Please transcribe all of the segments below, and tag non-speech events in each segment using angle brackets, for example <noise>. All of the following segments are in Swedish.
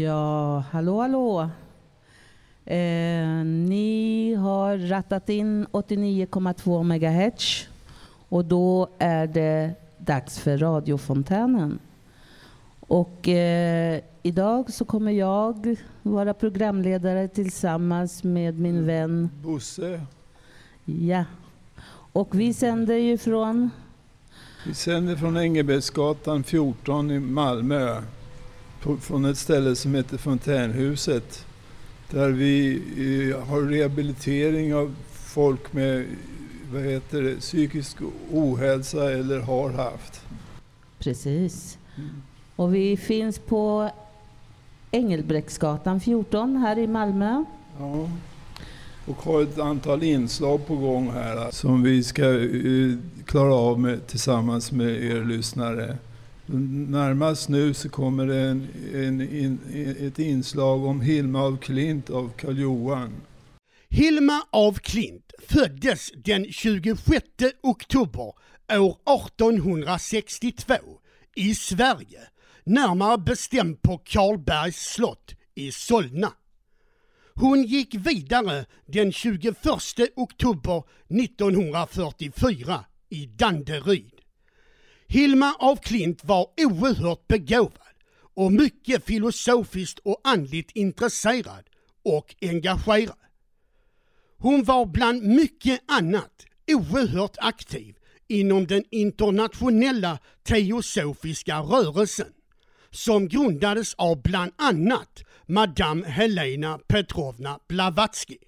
Ja, hallå hallå. Eh, ni har rattat in 89,2 MHz och då är det dags för radiofontänen. Och eh, idag så kommer jag vara programledare tillsammans med min vän Bosse. Ja. Och vi sänder ju från Vi sänder från Engelbrektsgatan 14 i Malmö. På, från ett ställe som heter Fontänhuset. Där vi eh, har rehabilitering av folk med vad heter det, psykisk ohälsa eller har haft. Precis. Och vi finns på Engelbrektsgatan 14 här i Malmö. Ja. Och har ett antal inslag på gång här som vi ska eh, klara av med, tillsammans med er lyssnare. Närmast nu så kommer det en, en, in, ett inslag om Hilma av Klint av Karl Johan. Hilma af Klint föddes den 26 oktober år 1862 i Sverige, närmare bestämt på Karlbergs slott i Solna. Hon gick vidare den 21 oktober 1944 i Danderyd. Hilma af Klint var oerhört begåvad och mycket filosofiskt och andligt intresserad och engagerad. Hon var bland mycket annat oerhört aktiv inom den internationella teosofiska rörelsen som grundades av bland annat Madame Helena Petrovna Blavatsky.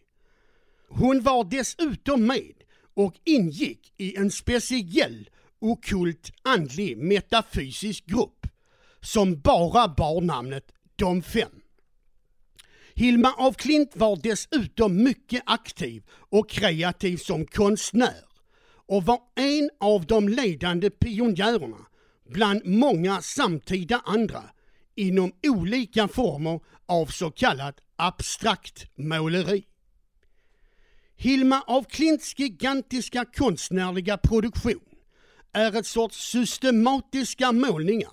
Hon var dessutom med och ingick i en speciell okult andlig metafysisk grupp som bara bar namnet De fem. Hilma af Klint var dessutom mycket aktiv och kreativ som konstnär och var en av de ledande pionjärerna bland många samtida andra inom olika former av så kallat abstrakt måleri. Hilma af Klints gigantiska konstnärliga produktion är ett sorts systematiska målningar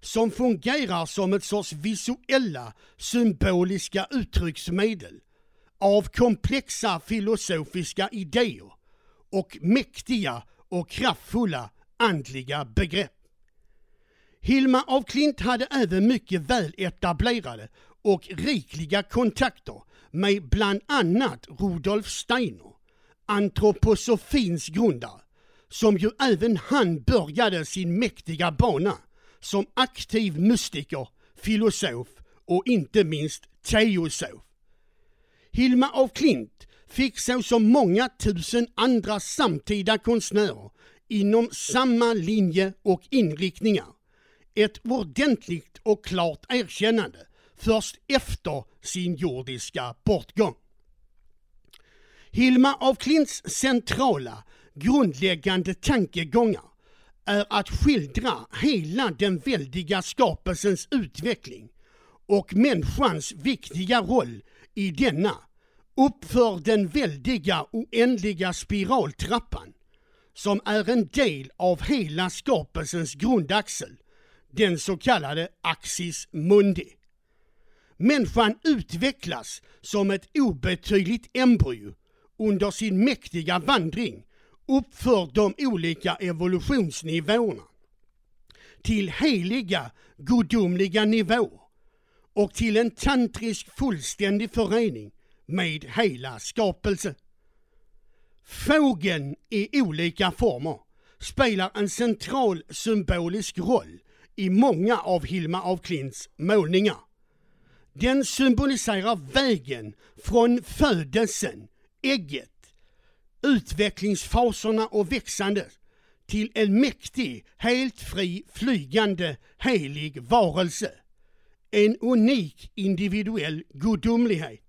som fungerar som ett sorts visuella symboliska uttrycksmedel av komplexa filosofiska idéer och mäktiga och kraftfulla andliga begrepp. Hilma af Klint hade även mycket väl etablerade och rikliga kontakter med bland annat Rudolf Steiner, antroposofins grundare, som ju även han började sin mäktiga bana som aktiv mystiker, filosof och inte minst teosof. Hilma af Klint fick så som många tusen andra samtida konstnärer inom samma linje och inriktningar ett ordentligt och klart erkännande först efter sin jordiska bortgång. Hilma af Klints centrala, grundläggande tankegångar är att skildra hela den väldiga skapelsens utveckling och människans viktiga roll i denna uppför den väldiga oändliga spiraltrappan som är en del av hela skapelsens grundaxel, den så kallade axis mundi. Människan utvecklas som ett obetydligt embryo under sin mäktiga vandring uppför de olika evolutionsnivåerna till heliga, gudomliga nivåer och till en tantrisk fullständig förening med hela skapelsen. Fågeln i olika former spelar en central symbolisk roll i många av Hilma af Klints målningar. Den symboliserar vägen från födelsen, ägget, utvecklingsfaserna och växandet till en mäktig, helt fri, flygande, helig varelse. En unik individuell gudomlighet.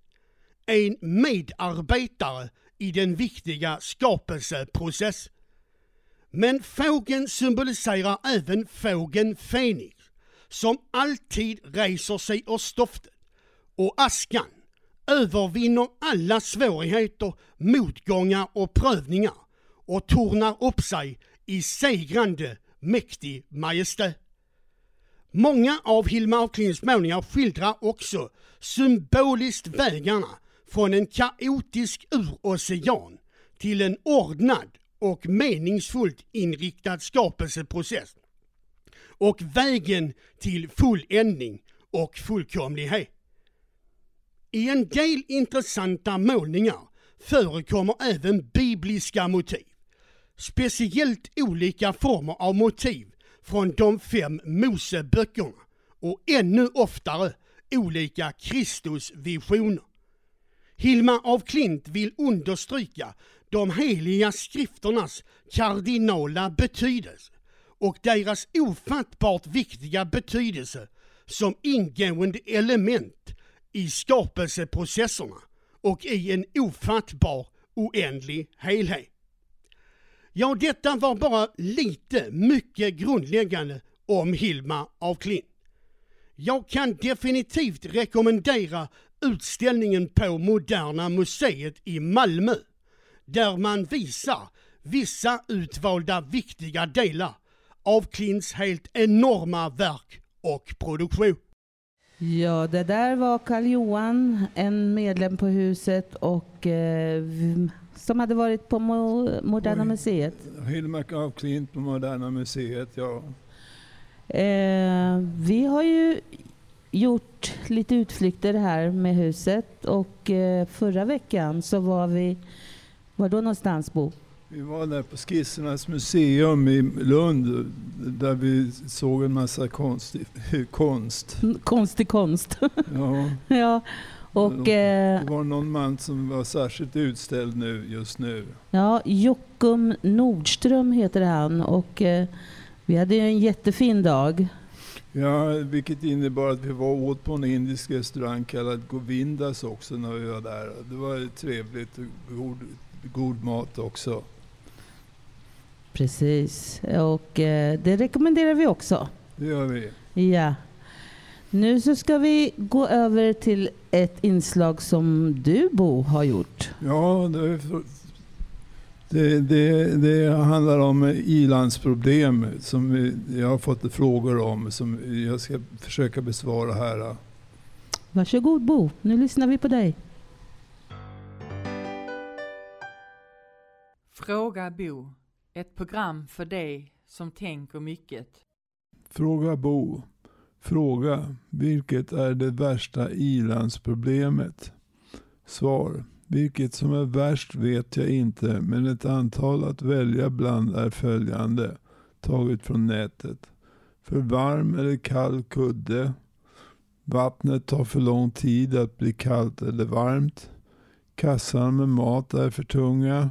En medarbetare i den viktiga skapelseprocess. Men fågeln symboliserar även fågeln Fenix, som alltid reser sig ur stoftet, och askan, övervinner alla svårigheter, motgångar och prövningar och tornar upp sig i segrande mäktig majestät. Många av Hilma af Klints målningar skildrar också symboliskt vägarna från en kaotisk urocean till en ordnad och meningsfullt inriktad skapelseprocess och vägen till fulländning och fullkomlighet. I en del intressanta målningar förekommer även bibliska motiv. Speciellt olika former av motiv från de fem Moseböckerna och ännu oftare olika Kristusvisioner. Hilma af Klint vill understryka de heliga skrifternas kardinala betydelse och deras ofattbart viktiga betydelse som ingående element i skapelseprocesserna och i en ofattbar oändlig helhet. Ja, detta var bara lite mycket grundläggande om Hilma af Klint. Jag kan definitivt rekommendera utställningen på Moderna Museet i Malmö där man visar vissa utvalda viktiga delar av Klints helt enorma verk och produktion. Ja, det där var Karl Johan, en medlem på huset och eh, som hade varit på Mo Moderna Oj. Museet. Hilma Klint på Moderna Museet, ja. Eh, vi har ju gjort lite utflykter här med huset och eh, förra veckan så var vi, var då någonstans Bo? Vi var där på Skissernas museum i Lund där vi såg en massa konst. <laughs> konst. Konstig konst. Ja, <laughs> ja, och eh, det var någon man som var särskilt utställd nu just nu. ja, Jockum Nordström heter han och eh, vi hade en jättefin dag. Ja, vilket innebar att vi var åt på en indisk restaurang kallad Govindas också när vi var där. Det var trevligt och god, god mat också. Precis, och eh, det rekommenderar vi också. Det gör vi. Ja. Nu så ska vi gå över till ett inslag som du Bo har gjort. Ja, det, det, det, det handlar om ilandsproblem som jag har fått frågor om som jag ska försöka besvara här. Varsågod Bo, nu lyssnar vi på dig. Fråga Bo. Ett program för dig som tänker mycket. Fråga Bo. Fråga. Vilket är det värsta ilandsproblemet? Svar. Vilket som är värst vet jag inte, men ett antal att välja bland är följande. Taget från nätet. För varm eller kall kudde. Vattnet tar för lång tid att bli kallt eller varmt. Kassan med mat är för tunga.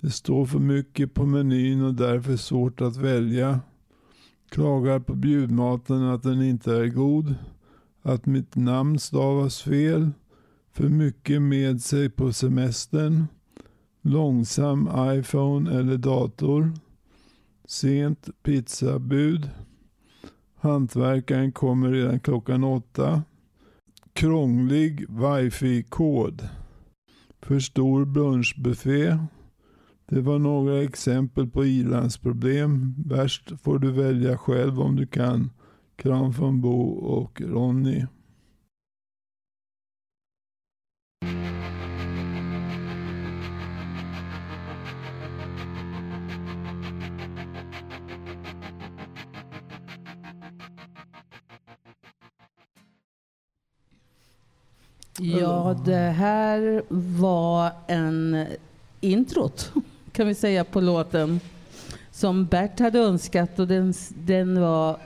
Det står för mycket på menyn och därför svårt att välja. Klagar på bjudmaten att den inte är god. Att mitt namn stavas fel. För mycket med sig på semestern. Långsam iPhone eller dator. Sent pizzabud. Hantverkaren kommer redan klockan åtta. Krånglig wifi-kod. För stor brunchbuffé. Det var några exempel på ilandsproblem. Värst får du välja själv om du kan. Kram från Bo och Ronny. Ja, det här var en introt kan vi säga på låten som Bert hade önskat och den, den var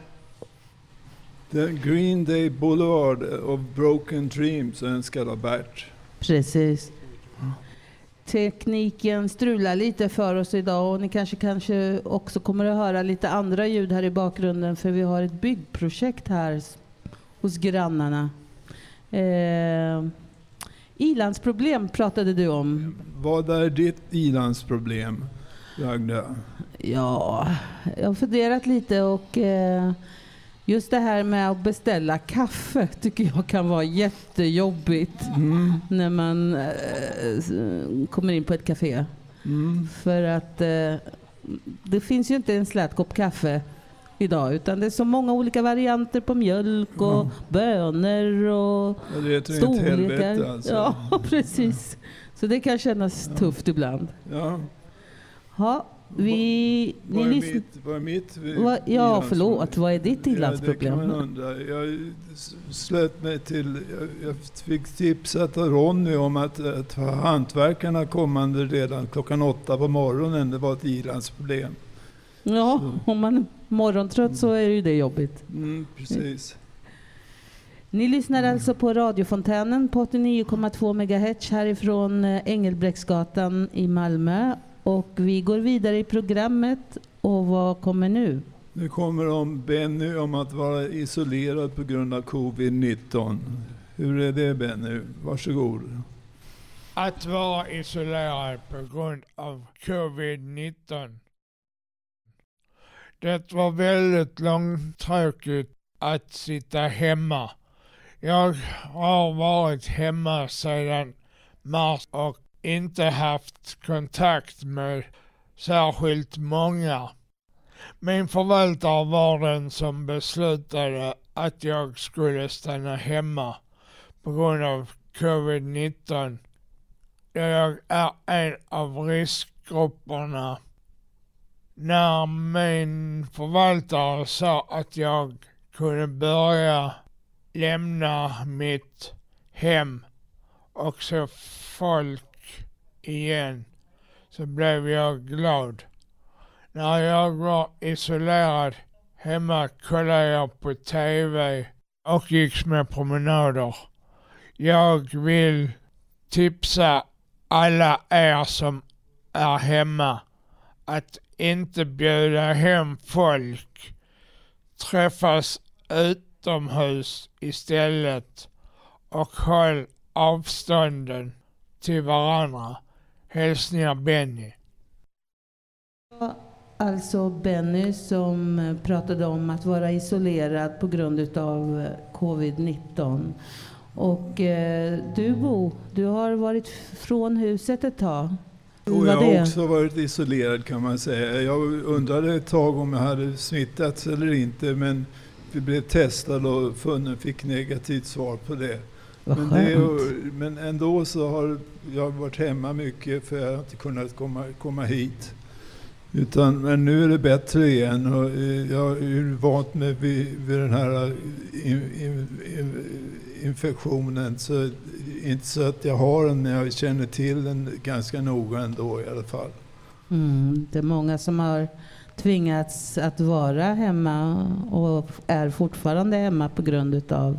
The Green Day Boulevard of Broken Dreams önskad av Bert. precis. Tekniken strular lite för oss idag och ni kanske, kanske också kommer att höra lite andra ljud här i bakgrunden för vi har ett byggprojekt här hos grannarna. Eh, ilandsproblem pratade du om. Vad är ditt ilandsproblem, Ragda? Ja, jag har funderat lite och eh, just det här med att beställa kaffe tycker jag kan vara jättejobbigt Mm, när man eh, kommer in på ett café. mm. För att eh, det finns ju inte en slät kopp kaffe idag. Utan det är så många olika varianter på mjölk och Ja. bönor och Ja, det är rent helvete storlekar. alltså. Ja, <laughs> precis. Så det kan kännas tufft ibland. Ja. Ja, vi... Ni Vad är mitt, vad är mitt Vad- ja, förlåt. Vad är ditt i-landsproblem? Ja, det kan man undra. Jag slöt mig till... Jag, jag fick tipsat av Ronny om att, att ha hantverkarna kommande redan klockan åtta på morgonen. Det var ett i-landsproblem. Ja, Så. om man morgontrött så är ju det jobbigt. Mm, precis. Ni lyssnar alltså på radiofontänen på 89,2 MHz härifrån Engelbrektsgatan i Malmö. Och vi går vidare i programmet. Och vad kommer nu? Nu kommer om Benny om att vara isolerad på grund av covid-19. Hur är det Benny? Varsågod. Att vara isolerad på grund av covid-19. Det var väldigt långtråkigt att sitta hemma. Jag har varit hemma sedan mars och inte haft kontakt med särskilt många. Min förvaltare var den som beslutade att jag skulle stanna hemma på grund av covid-19 jag är en av riskgrupperna. När min förvaltare sa att jag kunde börja lämna mitt hem och se folk igen så blev jag glad. När jag var isolerad hemma kollade jag på TV och gick små promenader. Jag vill tipsa alla er som är hemma att inte bjuda hem folk. Träffas utomhus istället och håll avstånden till varandra. Hälsningar Benny. Alltså Benny som pratade om att vara isolerad på grund utav eh, covid-19. Och eh, du Bo, du har varit från huset ett tag. Och jag har också varit isolerad kan man säga. Jag undrade ett tag om jag hade smittats eller inte men vi blev testade och funnen fick negativt svar på det. Men, det är, men ändå så har jag varit hemma mycket för jag har inte kunnat komma, komma hit. Utan, men nu är det bättre igen och eh, jag är vant med vid, vid den här eh, in, in, in, infektionen. Så inte så att jag har den men jag känner till den ganska noga ändå i alla fall. Mm, det är många som har tvingats att vara hemma och är fortfarande hemma på grund utav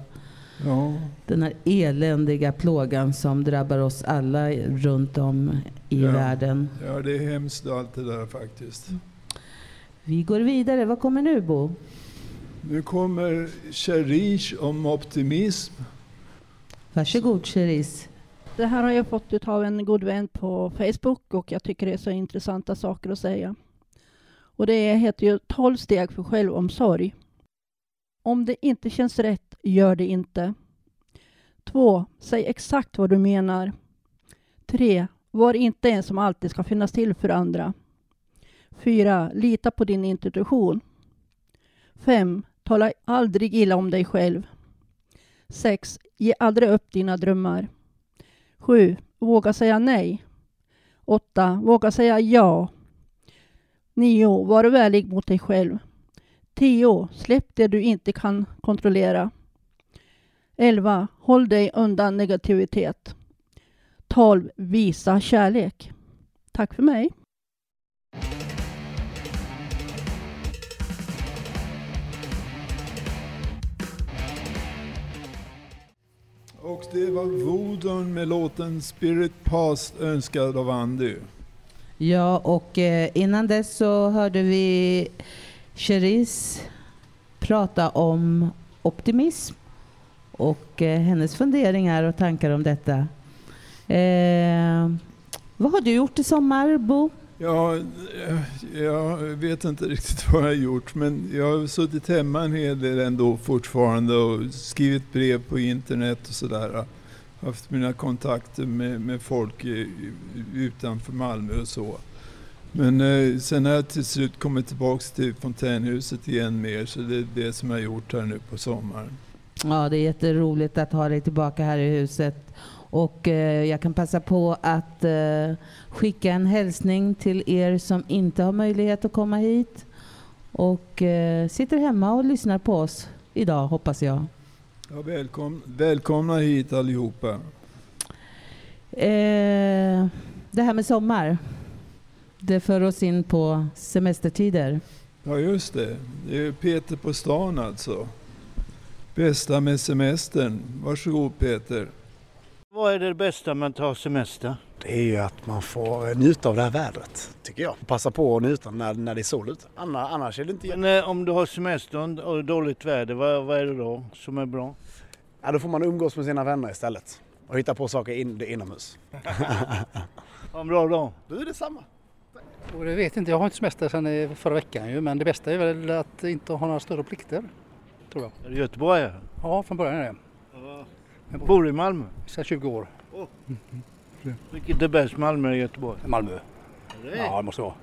Ja, den här eländiga plågan som drabbar oss alla runt om i Ja. världen. ja det är hemskt allt det där faktiskt. Vi går vidare. Vad kommer nu Bo? Nu kommer Cherish om optimism. Varsågod Cherise. Det här har jag fått av en god vän på Facebook och jag tycker det är så intressanta saker att säga. Och det heter ju 12 steg för självomsorg. Om det inte känns rätt, gör det inte. 2. Säg exakt vad du menar. 3. Var inte en som alltid ska finnas till för andra. 4. Lita på din intuition. 5. Tala aldrig illa om dig själv. 6. Ge aldrig upp dina drömmar. 7. Våga säga nej. 8. Våga säga ja. 9. Var vänlig mot dig själv. 10. Släpp det du inte kan kontrollera. 11. Håll dig undan negativitet. 12. Visa kärlek. Tack för mig. Och det var Vodun med låten Spirit Past önskad av Andy. Ja, och eh, innan dess så hörde vi Cherise prata om optimism och eh, hennes funderingar och tankar om detta. Eh, vad har du gjort i sommar, Bo? Ja, eh, jag vet inte riktigt vad jag har gjort men jag har suttit hemma en hel del ändå fortfarande och skrivit brev på internet och sådär. Haft mina kontakter med, med folk i, utanför Malmö och så. Men eh, sen har jag till slut kommit tillbaka till fontänhuset igen mer, så det är det som jag har gjort här nu på sommaren. Ja, det är jätteroligt att ha dig tillbaka här i huset. Och eh, jag kan passa på att eh, skicka en hälsning till er som inte har möjlighet att komma hit och eh, sitter hemma och lyssnar på oss idag, hoppas jag. Ja, välkom välkomna hit allihopa. Det här med sommar, det för oss in på semestertider. Ja, just det. Det är Peter på stan alltså. Bästa med semestern. Varsågod Peter. Vad är det bästa med att ta semester? Det är ju att man får njuta av det här vädret, tycker jag. Passa på att njuta när, när det är sol ute. Annars, annars är det inte... Men eh, om du har semester och dåligt väder, vad, vad är det då som är bra? Ja, då får man umgås med sina vänner istället. Och hitta på saker in, inomhus. <laughs> Ha en bra dag. Du, är detsamma. Och det vet inte, jag har inte semester sedan förra veckan ju, men det bästa är väl att inte ha några större plikter. Tror jag. Är du göteborgare? Ja, från början är det. Jag Bor i Malmö? Sedan 20 år. Vilket är bäst, Malmö eller Göteborg? Malmö. Det Ja, det måste vara.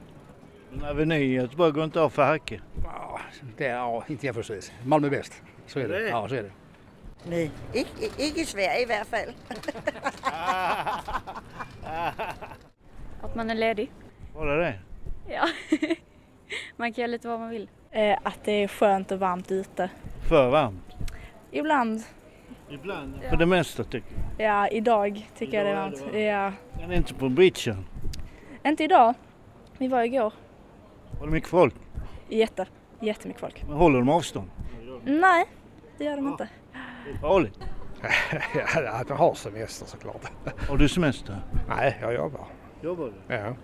En aveny i Göteborg går inte av för hacke. Ja, det är, ja inte jämförelsevis. Malmö är bäst. Så är det. Det? Ja, så är det. Nej, ikke i Sverige i hvert fald. <laughs> Att man är ledig. Var är det? Ja. <laughs> man kan göra lite vad man vill. Eh, att det är skönt och varmt ute. För varmt? Ibland. Ibland. För det mesta tycker jag. Ja, idag tycker jag det är Idag är varmt. Ja. Men inte på beachen. Inte idag. Vi var igår. Var det mycket folk? Jätte, jättemycket folk. Men håller de avstånd? Nej, det gör de inte. Det är farligt. <laughs> Ja, jag har semester såklart. Har du semester? Nej, jag jobbar. Jobbar du? Ja.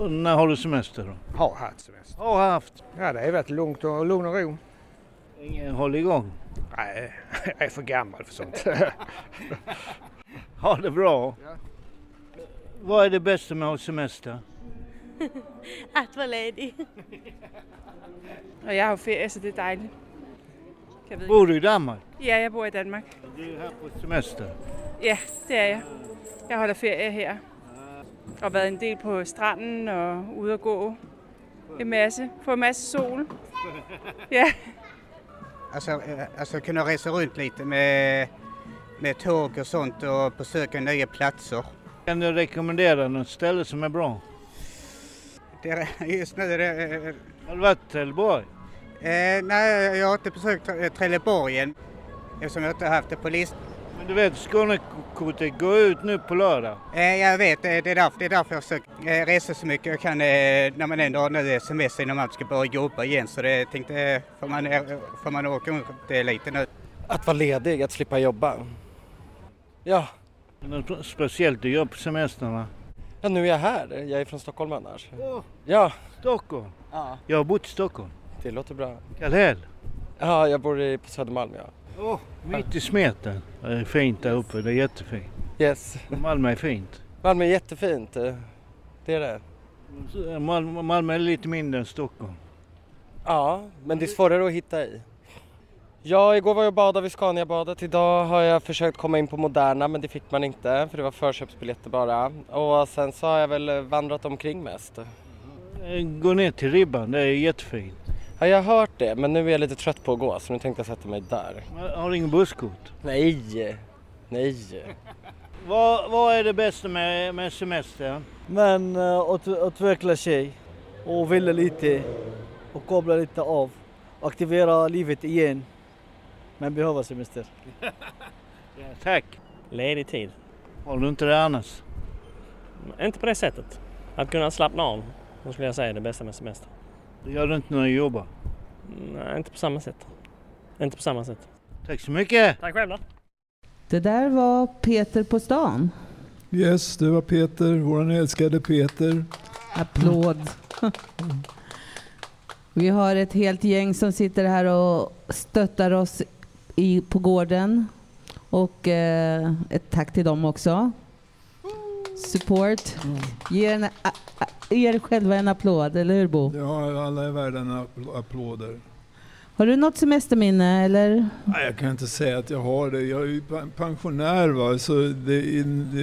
Och när har du semester då? Har haft semester. Har haft? Ja, det är varit lugnt och lugn och ro. Ingen håll igång? Nej, jag är för gammal för sånt. <laughs> Ha det bra. Vad är det bästa med att ha semester? <laughs> Att vara ledig. Og jeg har ferie, så det er dejligt. Bor du i Danmark? Ja, jeg bor i Danmark. Du är här på semester. Ja, det er jeg. Jeg holder ferie her. Og været en del på stranden og ude at gå en masse. Få en masse sol. <laughs> Ja. Alltså, eh, alltså kunna resa runt lite med, med tåg och sånt och besöka nya platser. Kan du rekommendera något ställe som är bra? Det är, just nu är det... Har du varit i Trelleborg? Eh, nej, jag har inte besökt Tre- Trelleborg än eftersom jag inte har haft det på listan. Du vet, Skånekortet går ut nu på lördag. Eh, jag vet, eh, det är därför, det är därför jag försöker eh, resa så mycket jag kan eh, när man ändå har nu semester innan man ska börja jobba igen. Så det tänkte får man, får man åka runt lite nu. Att vara ledig, att slippa jobba. Ja. Något speciellt du gör på semestrarna? Ja, nu är jag här. Jag är från Stockholm annars. Åh, Ja. Stockholm? Ja. Jag har bott i Stockholm. Det låter bra. Kallhäll? Ja, jag bor i- på Södermalm ja. Åh, mitt i smeten. Det är fint där uppe, det är jättefint. Yes. Malmö är fint. Malmö är jättefint. eh, Det är det. Malmö, Malmö är lite mindre än Stockholm. Ja, men det är svårare att hitta i. Ja, igår var jag och badade vid Scaniabadet. Idag har jag försökt komma in på Moderna men det fick man inte för det var förköpsbiljetter bara. Och sen så har jag väl eh, vandrat omkring mest. Eh, Gå ner till Ribban, det är jättefint. Ja, jag har hört det men nu är jag lite trött på att gå så nu tänkte jag sätta mig där. Har du ingen busskort? Nej, nej. <laughs> Vad, vad är det bästa med, med semester? Men uh, att utveckla sig och vilja lite och koppla lite av. Aktivera livet igen. Men behöver semester. <laughs> Ja, tack. Ledig tid. Har du inte det annars? Inte på det sättet. Att kunna slappna av. Då skulle jag säga är det bästa med semester. Det gör du inte när du jobbar. Nej, inte på samma sätt. Inte på samma sätt. Tack så mycket! Tack själv då. Det där var Peter på stan. Yes, det var Peter, våran älskade Peter. Applåd. <laughs> Vi har ett helt gäng som sitter här och stöttar oss i, på gården. Och eh, ett tack till dem också. Support. Ge, en, a, a, ge er själva en applåd, eller hur Bo? Ja, alla är värda en appl- applåder. Har du något semesterminne eller? Nej, jag kan inte säga att jag har det. Jag är ju pen- pensionär va? så det,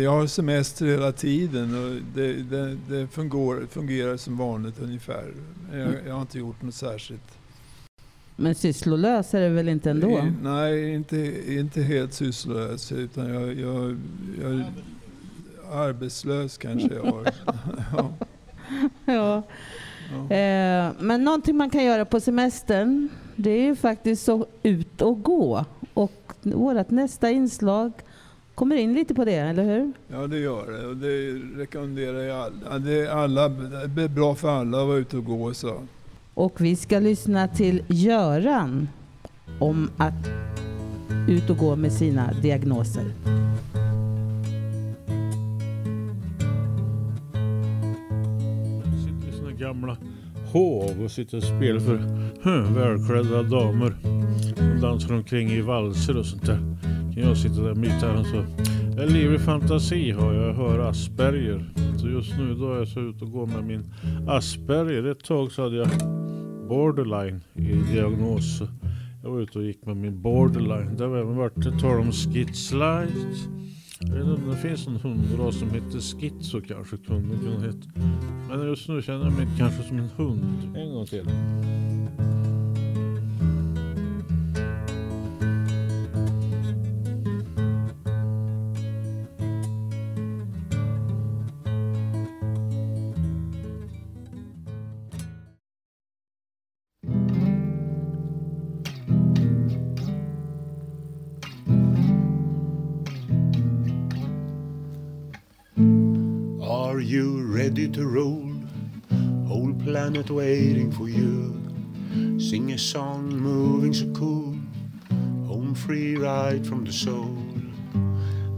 jag har semester hela tiden och det, det, det fungerar, fungerar som vanligt ungefär. Jag, jag har inte gjort något särskilt. Men sysslolös är det väl inte ändå? I- Nej, inte, inte helt sysslolös utan jag, jag, jag arbetslös kanske jag har. <laughs> ja. ja. Eh, men någonting man kan göra på semestern, det är ju faktiskt så ut och gå. Och vårt nästa inslag kommer in lite på det, eller hur? ja, det gör det och det rekommenderar jag alla. Det är, alla, det är bra för alla att vara ute och gå så. Och vi ska lyssna till Göran om att ut och gå med sina diagnoser. Gamla hov och sitter och spelar för hm, välklädda damer. De dansar omkring i valser och sånt där. Kan jag sitta där med gitarren så. En livlig fantasi har jag, jag hör Asperger. Så just nu då är jag så ute och går med min Asperger. Ett tag så hade jag borderline i diagnos. Jag var ute och gick med min borderline. Det har även varit tal om skitslight. Jag vet inte om det finns en hundras som heter Schizo kanske kunde kunna heta. Men just nu känner jag mig kanske som en hund. En gång till. Waiting for you. Sing a song, moving so cool. Home free ride from the soul.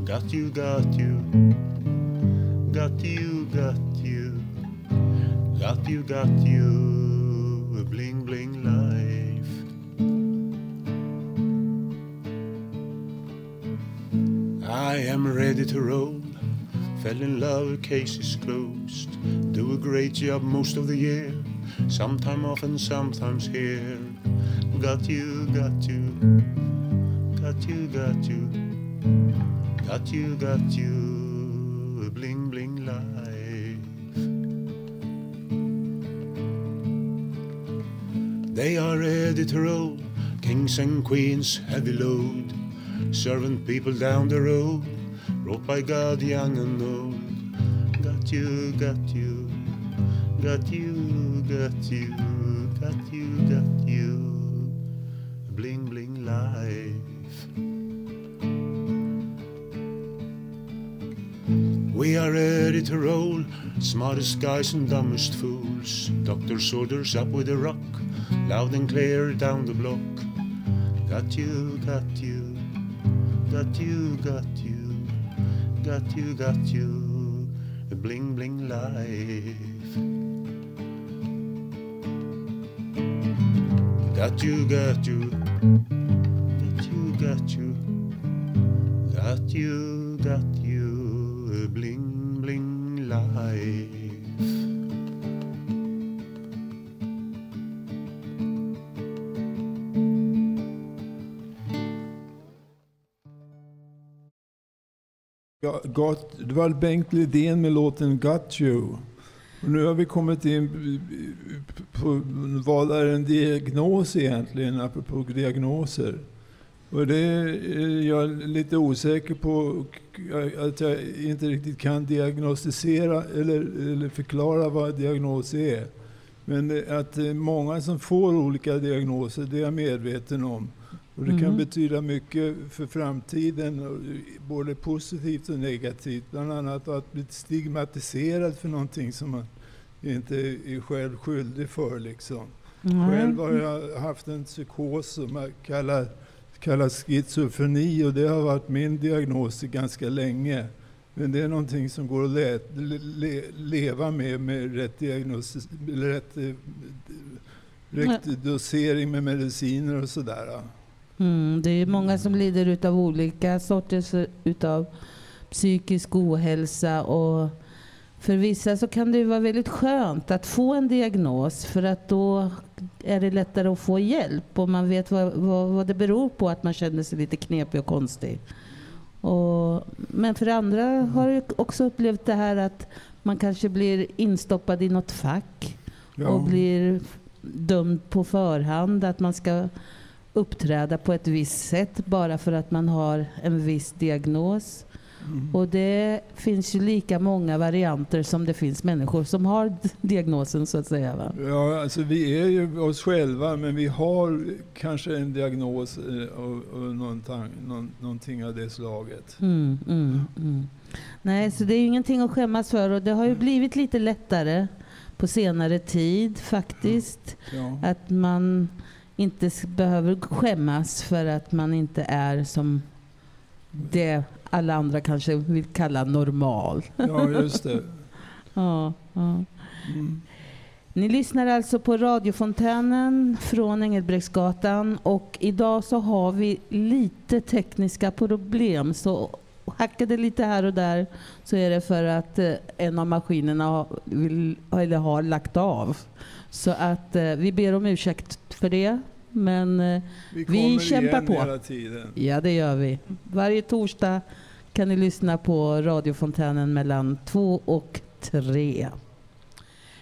Got you, got you. Got you, got you. Got you, got you. A bling bling life. I am ready to roll. Fell in love, case is closed. Great job most of the year. Sometime off and sometimes here. Got you, got you. Got you, got you. Got you, got you. Bling bling life. They are ready to roll. Kings and queens, heavy load. Serving people down the road. Brought by God, young and old. Got you, got you. Got you, got you. Got you, got you. Bling, bling life. We are ready to roll. Smartest guys and dumbest fools. Doctor's orders up with a rock. Loud and clear down the block. Got you, got you. Got you, got you. Got you, got you. A bling, bling life. Got you, got you. Got you, got you. Got you, got you. A bling, bling life. Got, det var Bengt Lidén med låten Got You. Nu har vi kommit in på vad är en diagnos egentligen, apropå diagnoser. Och det är jag lite osäker på att jag inte riktigt kan diagnostisera eller, eller förklara vad diagnos är. Men att många som får olika diagnoser, det är jag medveten om. Och det kan Mm. betyda mycket för framtiden, både positivt och negativt. Bland annat att bli stigmatiserad för någonting som man inte är själv skyldig för. Liksom. Nej. Själv har jag haft en psykos som jag kallar, kallas schizofreni och det har varit min diagnos ganska länge. Men det är någonting som går att le, le, leva med med rätt, diagnos, rätt, eh, rätt dosering med mediciner och sådär. Mm, det är många som lider utav olika sorters utav psykisk ohälsa och För vissa så kan det vara väldigt skönt att få en diagnos för att då är det lättare att få hjälp och man vet vad, vad, vad det beror på att man känner sig lite knepig och konstig. Och, men för andra har jag också upplevt det här att man kanske blir instoppad i något fack Ja. och blir dömd på förhand att man ska uppträda på ett visst sätt bara för att man har en viss diagnos. Mm. Och det finns ju lika många varianter som det finns människor som har diagnosen så att säga. Va? Ja, alltså vi är ju oss själva, men vi har kanske en diagnos eh, och, och någonting, någon, någonting av det slaget. Mm, mm, mm. Nej, så det är ju ingenting att skämmas för och det har ju blivit lite lättare på senare tid faktiskt. Ja. Att man inte behöver skämmas för att man inte är som det alla andra kanske vill kalla normal. Ja, just det. <laughs> ja, ja. Mm. Ni lyssnar alltså på radiofontänen från Engelbrektsgatan och idag så har vi lite tekniska problem så hackar det lite här och där så är det för att eh, en av maskinerna vill, eller har lagt av. Så att eh, vi ber om ursäkt för det. Men eh, Vi vi, kämpar på. hela tiden. Ja, det gör vi. Varje torsdag kan ni lyssna på radiofontänen mellan två och tre.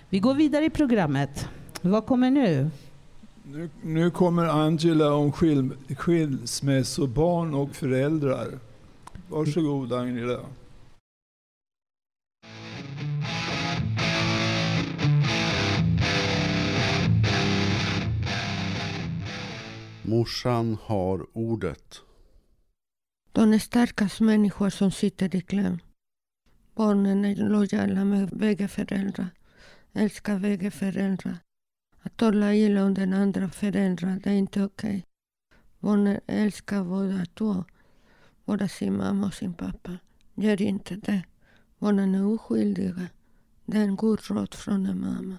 Vi går vidare i programmet. Vad kommer nu? Nu, nu kommer Angela om skil, skilsmässobarn och föräldrar. Varsågod Angela. Morsan har ordet. De är stackars människor som sitter i kläm. Barnen är lojala med bägge föräldrar, älskar bägge föräldrar. Att tala illa om den andra föräldern, det är inte okej. Barnen älskar båda två, både sin mamma och sin pappa. Gör inte det. Barnen är oskyldiga. Det är en god råd från en mamma.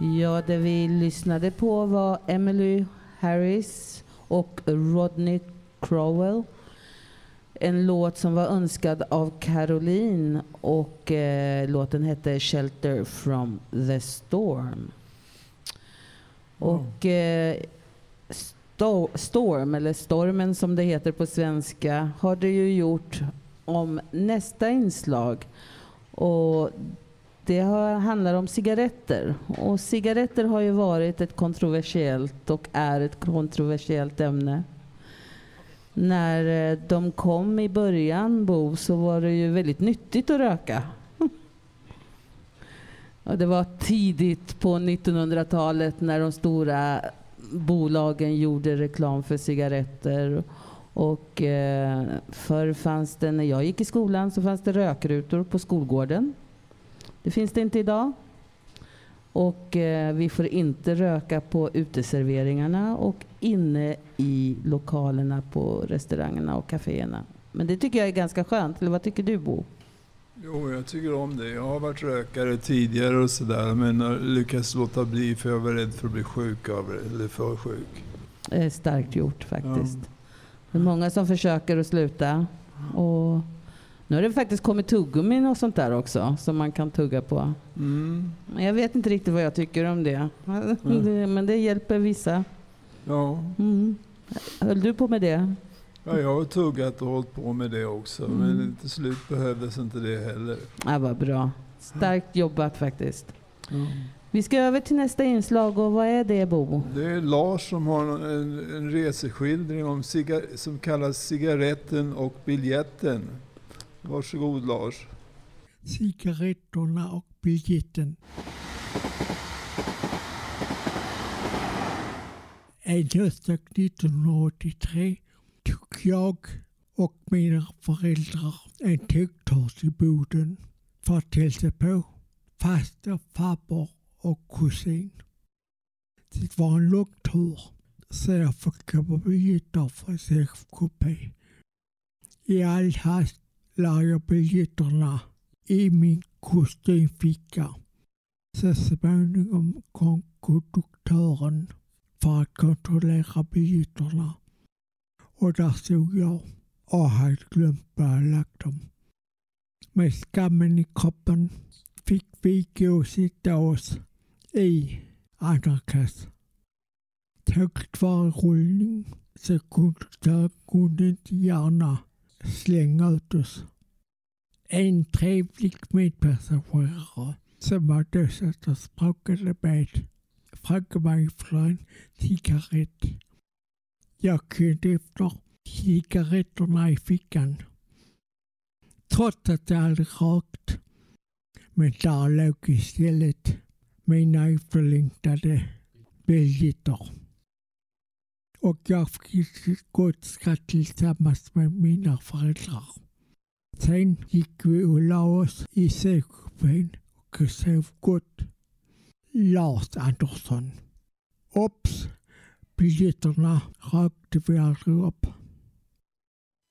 Ja, det vi lyssnade på var Emily Harris och Rodney Crowell. En låt som var önskad av Caroline och eh, låten hette Shelter from the Storm. Och eh, sto- Storm, eller Stormen som det heter på svenska, har det ju gjort om nästa inslag. Och det har, handlar om cigaretter. Och cigaretter har ju varit ett kontroversiellt och är ett kontroversiellt ämne. När eh, de kom i början, Bo, så var det ju väldigt nyttigt att röka. <laughs> Och det var tidigt på 1900-talet när de stora bolagen gjorde reklam för cigaretter. Och eh, förr fanns det, när jag gick i skolan, så fanns det rökrutor på skolgården. Det finns det inte idag. Och eh, vi får inte röka på uteserveringarna och inne i lokalerna på restaurangerna och kaféerna. Men det tycker jag är ganska skönt. Eller vad tycker du Bo? Jo, jag tycker om det. Jag har varit rökare tidigare och sådär, men har lyckats låta bli för jag var rädd för att bli sjuk av det, eller för sjuk. Det är starkt gjort faktiskt. Det är många som försöker att sluta. Och nu har det faktiskt kommit tuggummin och sånt där också som man kan tugga på. Mm. Men jag vet inte riktigt vad jag tycker om det. <laughs> det men det hjälper vissa. Ja. Mm. Höll du på med det? ja, jag har tuggat och hållit på med det också, Mm. men till slut behövdes inte det heller. Ja, vad bra. Starkt jobbat faktiskt. Vi ska över till nästa inslag och vad är det Bo? Det är Lars som har en, en reseskildring om som kallas Cigaretten och biljetten. Varsågod Lars. cigaretterna och biljetten. En höstdag 1983 tog jag och mina föräldrar en tågtur till Boden för att hälsa på faster, farbror och kusin. Det var en lång tur så jag fick köpa biljetter för sängkupé. I all hast la jag biljetterna i min kostymficka Så småningom kom konduktören för att kontrollera biljetterna. Och där stod jag och hade glömt var jag lagt dem. Med skammen i kroppen fick vi gå och sitta oss i andra klass. Tack var rullning så konduktören kunde inte gärna slänga ut oss. En trevlig medpassagerare som var då och språkade med frågade mig för en cigarett. Jag kunde efter cigaretterna i fickan. Trots att jag aldrig rökt. Men där låg istället mina efterlängtade biljetter. Och jag fick ett gott skratt tillsammans med mina föräldrar. Sen gick vi och la oss i sängkupén och sov gott. Lars Andersson. Ops! Biljetterna rökte vi aldrig upp.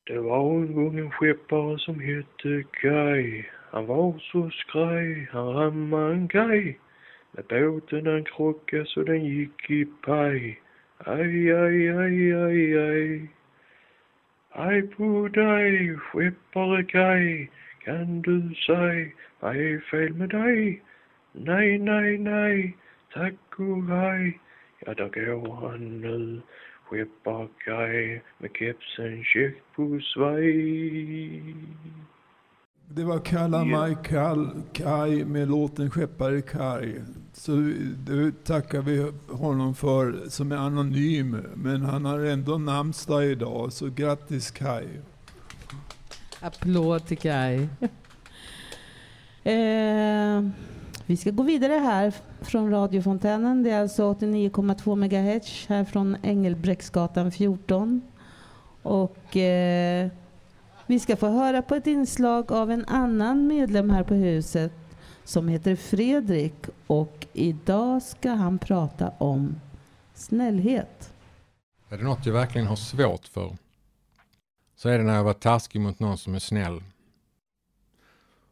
Det var en gång en skeppare som hette Kaj. Han var så skraj, han rammade en kaj. När båten han krockade så den gick i paj. Aj, aj, aj, aj, aj. Aj på dig, skeppare Kaj. Kan du säg, vad är fel med dig? Nej, nej, nej, tack och hej. Ja, där går han nu, skeppare Kaj, med kepsen check på svaj. Det var Kalla mig kall, Kaj med låten Skeppare Kaj. Så det tackar vi honom för som är anonym. Men han har ändå namnsdag idag, så grattis Kaj. Applåd till Kaj. <laughs> eh, vi ska gå vidare här från radiofontänen. Det är alltså 89,2 MHz här från Engelbrektsgatan 14. Och eh, vi ska få höra på ett inslag av en annan medlem här på huset som heter Fredrik och idag ska han prata om snällhet. Är det något jag verkligen har svårt för så är det när jag var taskig mot någon som är snäll.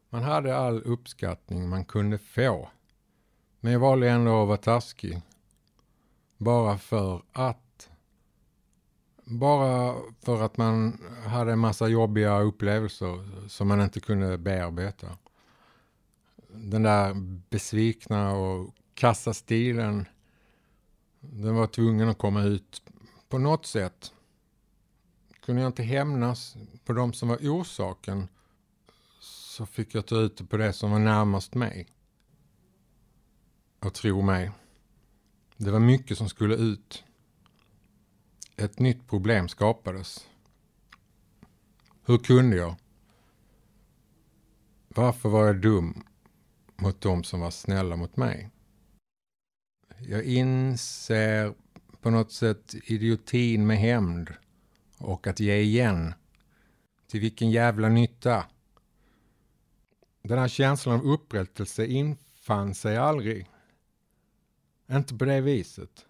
Man hade all uppskattning man kunde få. Men jag valde ändå att vara taskig. Bara för att bara för att man hade en massa jobbiga upplevelser som man inte kunde bearbeta. Den där besvikna och kassa stilen, den var tvungen att komma ut på något sätt. Kunde jag inte hämnas på de som var orsaken så fick jag ta ut det på det som var närmast mig. Och tro mig, det var mycket som skulle ut. Ett nytt problem skapades. Hur kunde jag? Varför var jag dum mot de som var snälla mot mig? Jag inser på något sätt idiotin med hämnd och att ge igen. Till vilken jävla nytta? Den här känslan av upprättelse infann sig aldrig. Inte på det viset.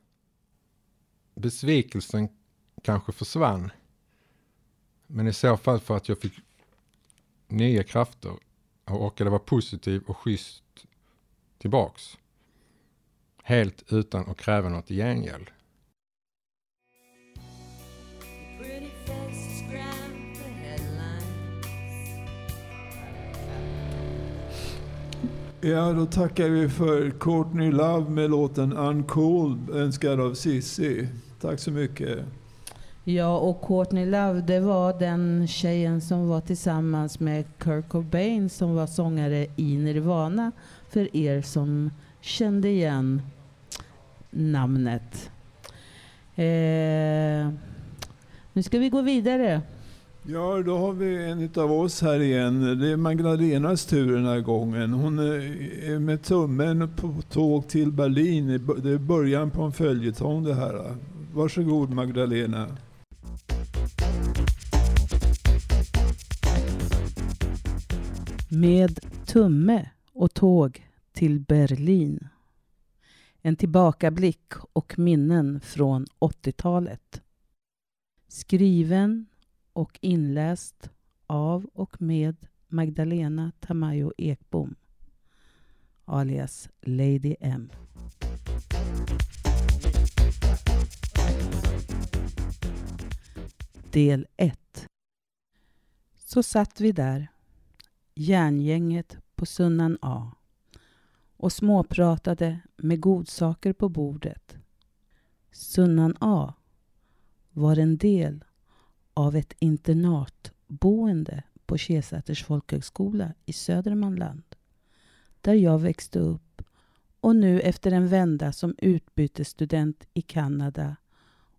Besvikelsen kanske försvann. Men i så fall för att jag fick nya krafter och orkade vara positiv och schysst tillbaks. Helt utan att kräva något i gengäld. Ja, då tackar vi för Courtney Love med låten Uncold, önskad av Sissi. Tack så mycket. Ja, och Courtney Love, det var den tjejen som var tillsammans med Kurt Cobain som var sångare i Nirvana, för er som kände igen namnet. Eh, nu ska vi gå vidare. Ja, då har vi en av oss här igen. Det är Magdalenas tur den här gången. Hon eh, är med tummen på tåg till Berlin. Det är början på en följetong det här. Varsågod Magdalena. Med tumme och tåg till Berlin. En tillbakablick och minnen från 80-talet. Skriven och inläst av och med Magdalena Tamayo Ekbom. alias Lady M. Del 1 Så satt vi där, järngänget på Sunnan A och småpratade med godsaker på bordet. Sunnan A var en del av ett internatboende på Kesäters folkhögskola i Södermanland där jag växte upp och nu efter en vända som utbytesstudent i Kanada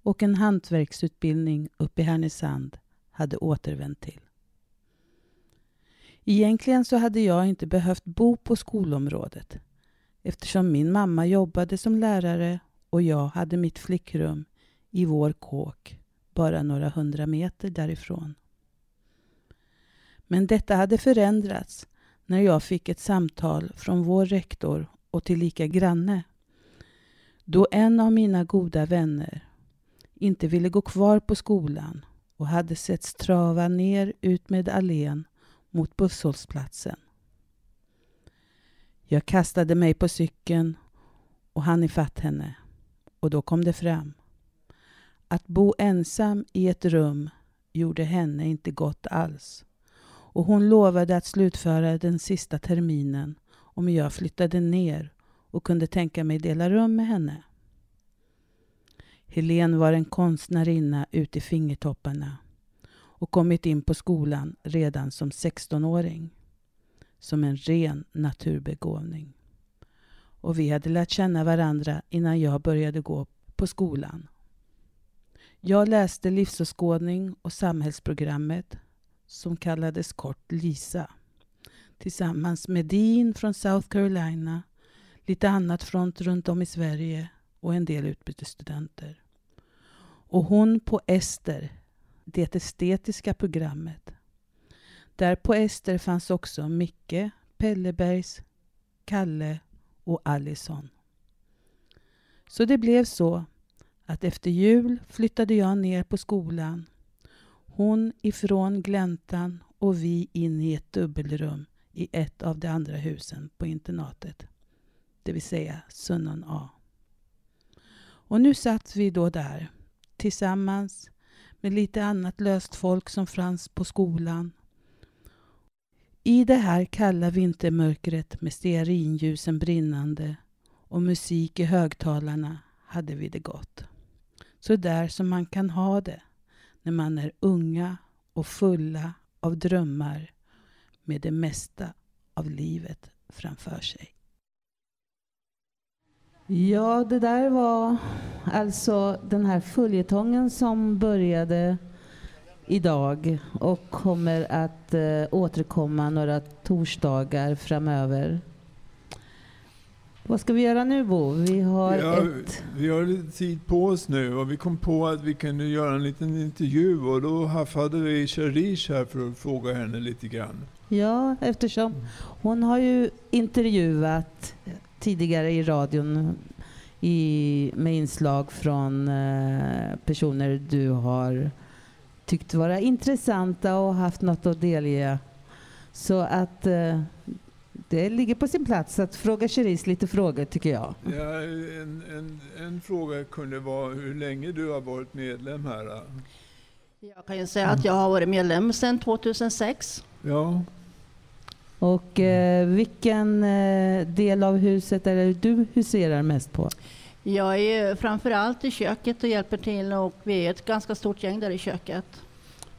och en hantverksutbildning uppe i Härnösand hade återvänt till. Egentligen så hade jag inte behövt bo på skolområdet eftersom min mamma jobbade som lärare och jag hade mitt flickrum i vår kåk bara några hundra meter därifrån. Men detta hade förändrats när jag fick ett samtal från vår rektor och tillika granne. Då en av mina goda vänner inte ville gå kvar på skolan och hade sett strava ner ut med allén mot busshållplatsen. Jag kastade mig på cykeln och hann ifatt henne och då kom det fram. Att bo ensam i ett rum gjorde henne inte gott alls och hon lovade att slutföra den sista terminen om jag flyttade ner och kunde tänka mig dela rum med henne. Helen var en konstnärinna ut i fingertopparna och kommit in på skolan redan som 16-åring. Som en ren naturbegåvning. Och vi hade lärt känna varandra innan jag började gå på skolan. Jag läste livsåskådning och samhällsprogrammet som kallades kort LISA tillsammans med Dean från South Carolina, lite annat från runt om i Sverige och en del utbytesstudenter. Och hon på Ester, det estetiska programmet. Där på Ester fanns också Micke, Pellebergs, Kalle och Allison. Så det blev så att efter jul flyttade jag ner på skolan. Hon ifrån gläntan och vi in i ett dubbelrum i ett av de andra husen på internatet. Det vill säga Sunnan A. Och nu satt vi då där tillsammans med lite annat löst folk som fanns på skolan. I det här kalla vintermörkret med stearinljusen brinnande och musik i högtalarna hade vi det gott. Så där som man kan ha det när man är unga och fulla av drömmar med det mesta av livet framför sig. Ja, det där var alltså den här följetongen som började idag och kommer att eh, återkomma några torsdagar framöver. Vad ska vi göra nu Bo? Vi har, Vi har, ett... vi har lite tid på oss nu och vi kom på att vi kunde göra en liten intervju och då haffade vi Sharish här för att fråga henne lite grann. Ja, eftersom hon har ju intervjuat tidigare i radion i, med inslag från eh, personer du har tyckt vara intressanta och haft något att delge. Så att eh, det ligger på sin plats att fråga Cherise lite frågor tycker jag. Ja, en, en, en fråga kunde vara hur länge du har varit medlem här. då? Jag kan ju säga att jag har varit medlem sedan 2006. Ja, Och eh, vilken eh, del av huset är det du huserar mest på? Jag är framför allt i köket och hjälper till och vi är ett ganska stort gäng där i köket.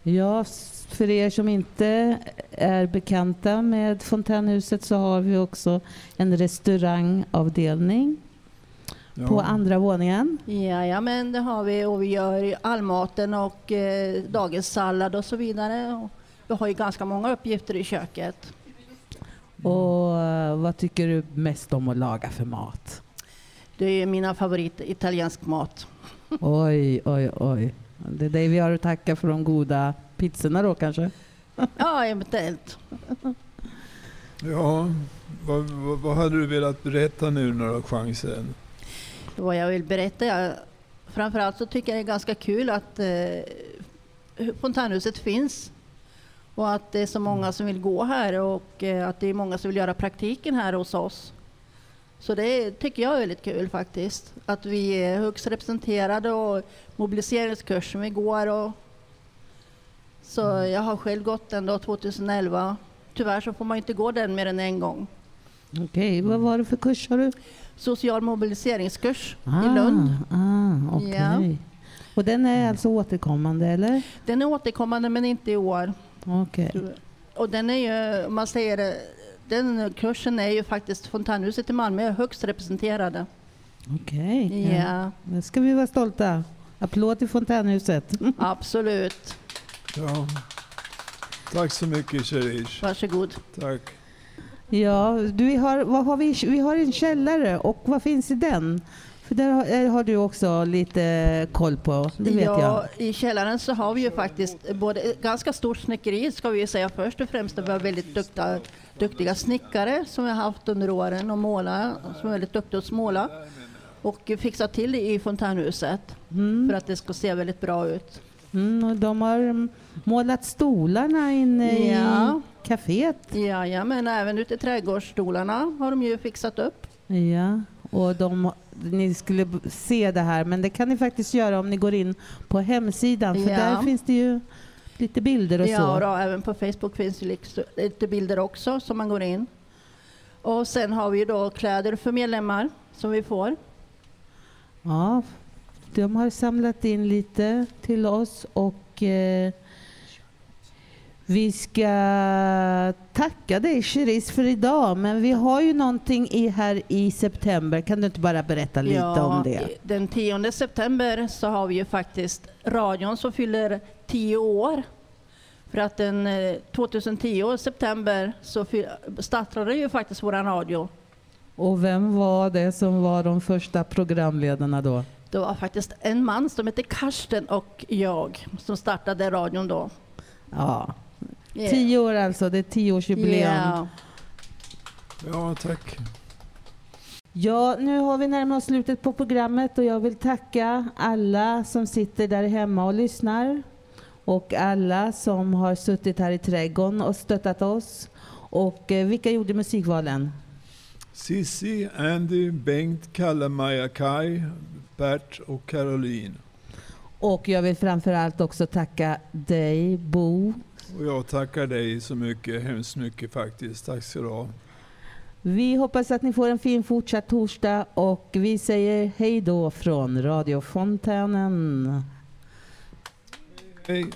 Ja, för er som inte är bekanta med fontänhuset så har vi också en restaurangavdelning på andra våningen. Ja, men det har vi och vi gör allmaten och eh, dagens sallad och så vidare. Och vi har ju ganska många uppgifter i köket. Och eh, vad tycker du mest om att laga för mat? Det är mina favorit italiensk mat. Oj, oj, oj. Det är dig vi har att tacka för de goda pizzorna då kanske? Ja, eventuellt. ja. Vad, vad, vad hade du velat berätta nu när du har chansen? Vad jag vill berätta, jag, framförallt så tycker jag det är ganska kul att eh, fontänhuset finns och att det är så många som vill gå här och eh, att det är många som vill göra praktiken här hos oss. Så det tycker jag är väldigt kul faktiskt. Att vi är högst representerade och mobiliseringskursen vi går. Och så jag har själv gått den då 2011. Tyvärr så får man inte gå den mer än en gång. Okej, vad var det för kurs sa du? Social mobiliseringskurs Ah, i Lund. Ah, okej. Ja. Och den är alltså återkommande eller? Den är återkommande men inte i år. Okej. Och den är ju, om man säger den kursen är ju faktiskt Fontänhuset i Malmö är högst representerade. Okej. Ja. Det ska vi vara stolta. Applåd till Fontänhuset. <laughs> Absolut. Ja. Tack så mycket Sherish. Varsågod. Tack. Ja, du, vi, har, vad har vi, vi har en källare och vad finns i den? För där har, eh, har du också lite koll på, det vet ja, jag. I källaren så har vi ju faktiskt både ett ganska stort snickeri ska vi säga först och främst. Vi har väldigt duktiga, duktiga snickare som vi har haft under åren och målare som är väldigt duktiga att måla. Och fixa till det i fontänhuset för att det ska se väldigt bra ut. Mm, och de har mm, målat stolarna inne Ja. i kaféet. Ja, ja, men även ute i trädgårdsstolarna har de ju fixat upp. Ja, och de, ni skulle se det här, men det kan ni faktiskt göra om ni går in på hemsidan, för Ja. där finns det ju lite bilder och ja, så. Då, även på Facebook finns det lite bilder också som man går in. Och sen har vi då kläder för medlemmar som vi får. Ja, de har samlat in lite till oss och eh, vi ska tacka dig Cherise för idag, men vi har ju någonting i här i september. Kan du inte bara berätta lite om det? Den 10 september så har vi ju faktiskt radion som fyller 10 år. För att den eh, 2010 september så startade ju faktiskt våran radio. Och vem var det som var de första programledarna då? Det var faktiskt en man som hette Karsten och jag som startade radion då. Ja, Yeah. tio år alltså, det är tioårsjubileum. Ja. Ja, tack. Ja, nu har vi närmat oss slutet på programmet och jag vill tacka alla som sitter där hemma och lyssnar och alla som har suttit här i trädgården och stöttat oss. Och eh, vilka gjorde musikvalen? Sissi, Andy, Bengt, Kalle, Maja, Kai, Bert och Caroline. Och jag vill framför allt också tacka dig, Bo. Och jag tackar dig så mycket, hemskt mycket faktiskt. Tack ska du ha. Vi hoppas att ni får en fin fortsatt torsdag och vi säger hej då från radiofontänen. Hej.